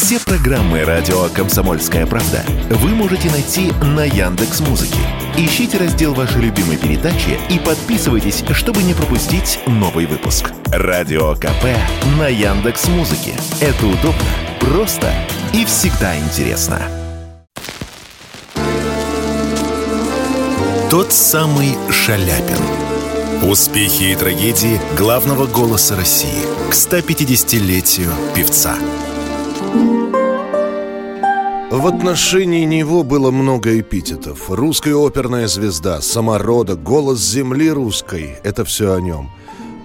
Все программы радио Комсомольская правда вы можете найти на Яндекс Музыке. Ищите раздел вашей любимой передачи и подписывайтесь, чтобы не пропустить новый выпуск. Радио КП на Яндекс Музыке. Это удобно, просто и всегда интересно. Тот самый Шаляпин. Успехи и трагедии главного голоса России к 150-летию певца. В отношении него было много эпитетов. Русская оперная звезда, самородок, голос земли русской — это все о нем.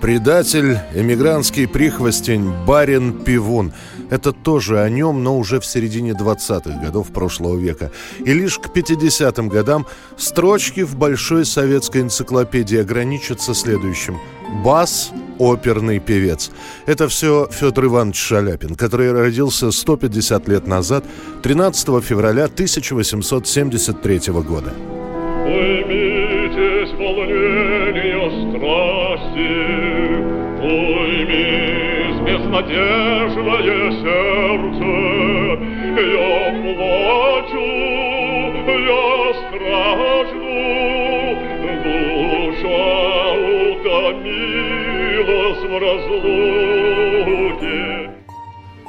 Предатель, эмигрантский прихвостень, барин Пивун – это тоже о нем, но уже в середине 20-х годов прошлого века. И лишь к 50-м годам строчки в Большой советской энциклопедии ограничатся следующим. Бас – оперный певец. Это все Федор Иванович Шаляпин, который родился 150 лет назад, 13 февраля 1873 года. Безнадежное сердце, Я плачу, я стражду, Душа утомилась в разлуке.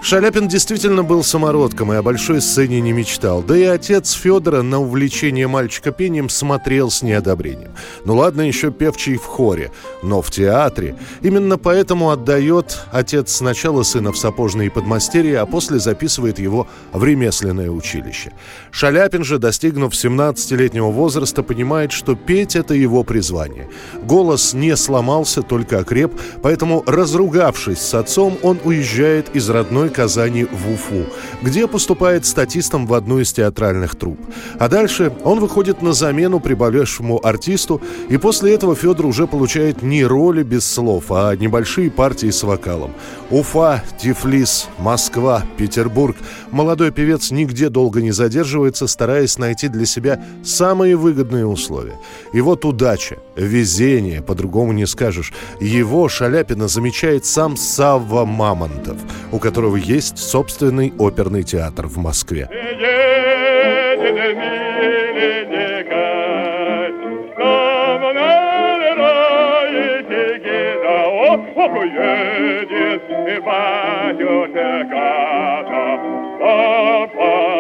Шаляпин действительно был самородком и о большой сцене не мечтал. Да и отец Федора на увлечение мальчика пением смотрел с неодобрением. Ну ладно, еще певчий в хоре, но в театре. Именно поэтому отдает отец сначала сына в сапожные подмастерья, а после записывает его в ремесленное училище. Шаляпин же, достигнув 17-летнего возраста, понимает, что петь — это его призвание. Голос не сломался, только окреп, поэтому, разругавшись с отцом, он уезжает из родной Казани в Уфу, где поступает статистом в одну из театральных труп. А дальше он выходит на замену приболевшему артисту, и после этого Федор уже получает не роли без слов, а небольшие партии с вокалом. Уфа, Тифлис, Москва, Петербург. Молодой певец нигде долго не задерживается, стараясь найти для себя самые выгодные условия. И вот удача, везение, по-другому не скажешь. Его Шаляпина замечает сам Савва Мамонтов, у которого есть собственный оперный театр в Москве. Едет батюшка-то, подъемать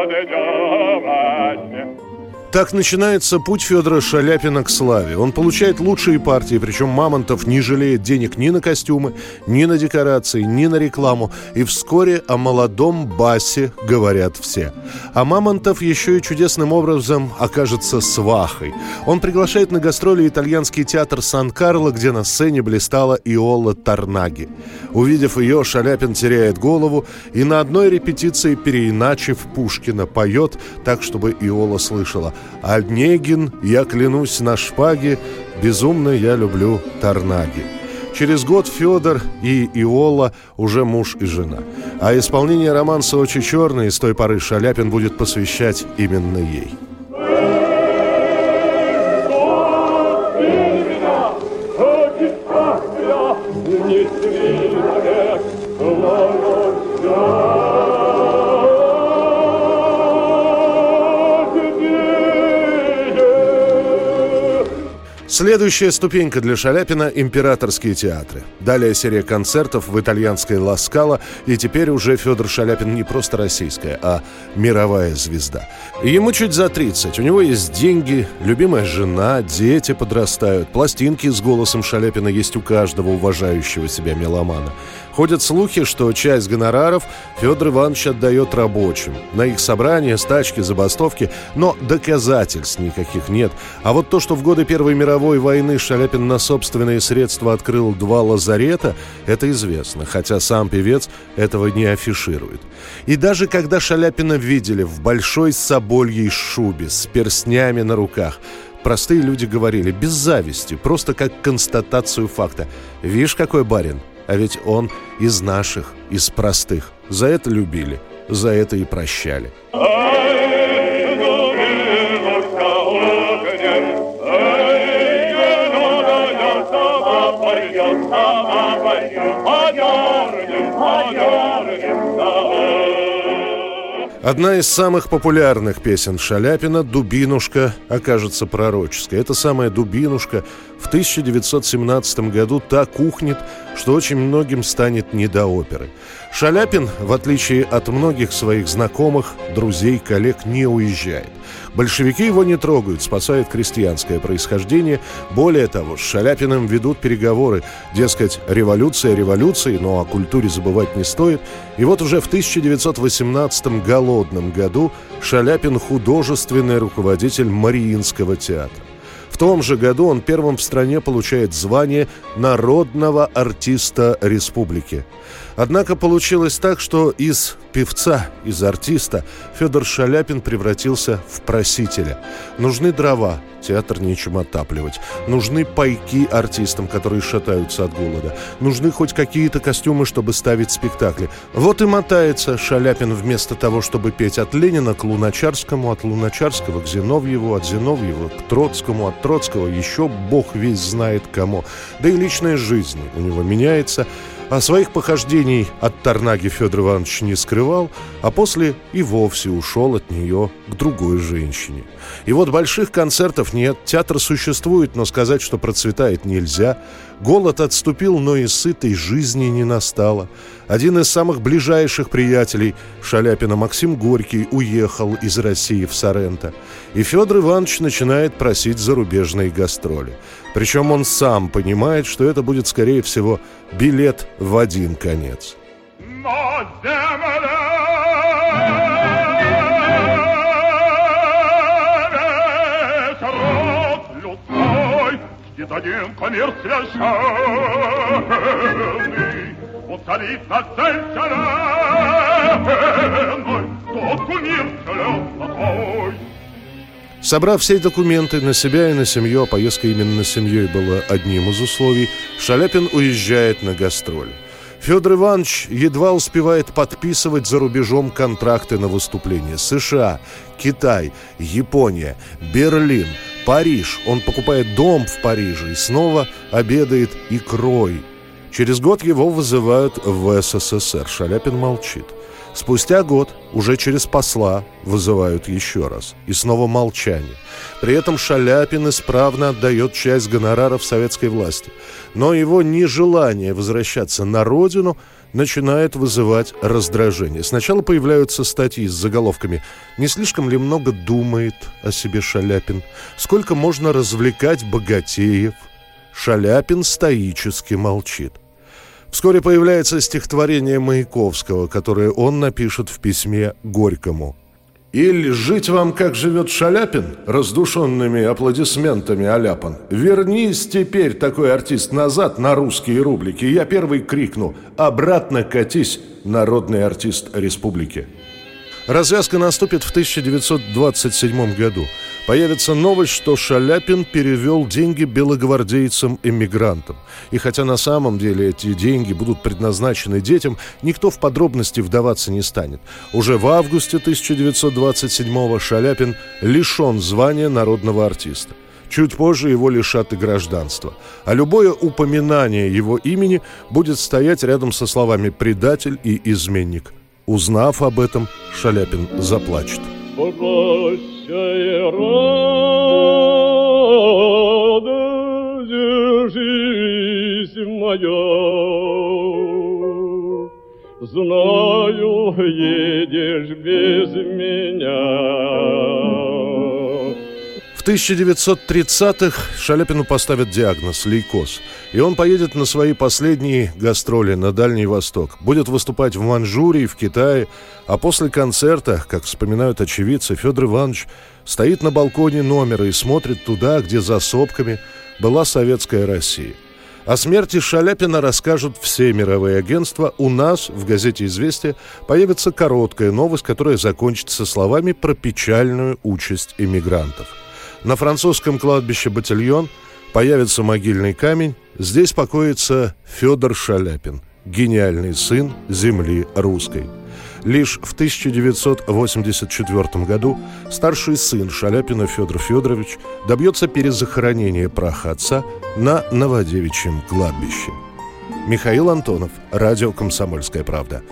Так начинается путь Федора Шаляпина к славе. Он получает лучшие партии, причем Мамонтов не жалеет денег ни на костюмы, ни на декорации, ни на рекламу. И вскоре о молодом Басе говорят все. А Мамонтов еще и чудесным образом окажется свахой. Он приглашает на гастроли итальянский театр Сан-Карло, где на сцене блистала Иола Тарнаги. Увидев ее, Шаляпин теряет голову и на одной репетиции, переиначив Пушкина, поет так, чтобы Иола слышала – Онегин, я клянусь на шпаге, безумно я люблю Тарнаги. Через год Федор и Иола уже муж и жена. А исполнение романса «Очи черные» с той поры Шаляпин будет посвящать именно ей. Следующая ступенька для Шаляпина – императорские театры. Далее серия концертов в итальянской «Ла Скала», и теперь уже Федор Шаляпин не просто российская, а мировая звезда. ему чуть за 30, у него есть деньги, любимая жена, дети подрастают, пластинки с голосом Шаляпина есть у каждого уважающего себя меломана. Ходят слухи, что часть гонораров Федор Иванович отдает рабочим. На их собрания, стачки, забастовки, но доказательств никаких нет. А вот то, что в годы Первой мировой войны Шаляпин на собственные средства открыл два лазарета, это известно, хотя сам певец этого не афиширует. И даже когда Шаляпина видели в большой собольей шубе с перстнями на руках, простые люди говорили без зависти, просто как констатацию факта. «Вишь, какой барин!» А ведь он из наших, из простых. За это любили, за это и прощали. Одна из самых популярных песен Шаляпина «Дубинушка» окажется пророческой. Эта самая «Дубинушка» в 1917 году так ухнет, что очень многим станет не до оперы. Шаляпин, в отличие от многих своих знакомых, друзей, коллег, не уезжает. Большевики его не трогают, спасает крестьянское происхождение. Более того, с Шаляпиным ведут переговоры. Дескать, революция революции, но о культуре забывать не стоит. И вот уже в 1918 голодном году Шаляпин художественный руководитель Мариинского театра. В том же году он первым в стране получает звание народного артиста республики. Однако получилось так, что из певца, из артиста Федор Шаляпин превратился в просителя. Нужны дрова, театр нечем отапливать. Нужны пайки артистам, которые шатаются от голода. Нужны хоть какие-то костюмы, чтобы ставить спектакли. Вот и мотается Шаляпин вместо того, чтобы петь от Ленина к Луначарскому, от Луначарского к Зиновьеву, от Зиновьева к Троцкому, от Троцкого еще бог весь знает кому. Да и личная жизнь у него меняется – о своих похождений от Тарнаги Федор Иванович не скрывал, а после и вовсе ушел от нее к другой женщине. И вот больших концертов нет, театр существует, но сказать, что процветает, нельзя. Голод отступил, но и сытой жизни не настало. Один из самых ближайших приятелей Шаляпина Максим Горький уехал из России в Соренто. И Федор Иванович начинает просить зарубежные гастроли. Причем он сам понимает, что это будет, скорее всего, билет в один конец. Но земля И дадим коммер священный Уцелит на цель вселенной Тот кумир вселенной Собрав все документы на себя и на семью, а поездка именно на семьей была одним из условий, Шаляпин уезжает на гастроль. Федор Иванович едва успевает подписывать за рубежом контракты на выступление. США, Китай, Япония, Берлин, Париж. Он покупает дом в Париже и снова обедает икрой. Через год его вызывают в СССР. Шаляпин молчит. Спустя год, уже через посла, вызывают еще раз. И снова молчание. При этом Шаляпин исправно отдает часть гонораров советской власти. Но его нежелание возвращаться на родину начинает вызывать раздражение. Сначала появляются статьи с заголовками «Не слишком ли много думает о себе Шаляпин? Сколько можно развлекать богатеев?» Шаляпин стоически молчит. Вскоре появляется стихотворение Маяковского, которое он напишет в письме Горькому. «Или жить вам, как живет Шаляпин, раздушенными аплодисментами оляпан. Вернись теперь, такой артист, назад на русские рублики. Я первый крикну «Обратно катись, народный артист республики». Развязка наступит в 1927 году. Появится новость, что Шаляпин перевел деньги белогвардейцам-эмигрантам. И хотя на самом деле эти деньги будут предназначены детям, никто в подробности вдаваться не станет. Уже в августе 1927 Шаляпин лишен звания народного артиста. Чуть позже его лишат и гражданства. А любое упоминание его имени будет стоять рядом со словами «предатель» и «изменник». Узнав об этом, Шаляпин заплачет. Прощай, радость, жизнь моя, Знаю, едешь без меня. 1930-х Шаляпину поставят диагноз – лейкоз. И он поедет на свои последние гастроли на Дальний Восток. Будет выступать в Манчжурии, в Китае. А после концерта, как вспоминают очевидцы, Федор Иванович стоит на балконе номера и смотрит туда, где за сопками была советская Россия. О смерти Шаляпина расскажут все мировые агентства. У нас в газете «Известия» появится короткая новость, которая закончится словами про печальную участь иммигрантов – на французском кладбище «Батальон» появится могильный камень. Здесь покоится Федор Шаляпин, гениальный сын земли русской. Лишь в 1984 году старший сын Шаляпина Федор Федорович добьется перезахоронения праха отца на Новодевичьем кладбище. Михаил Антонов, радио «Комсомольская правда».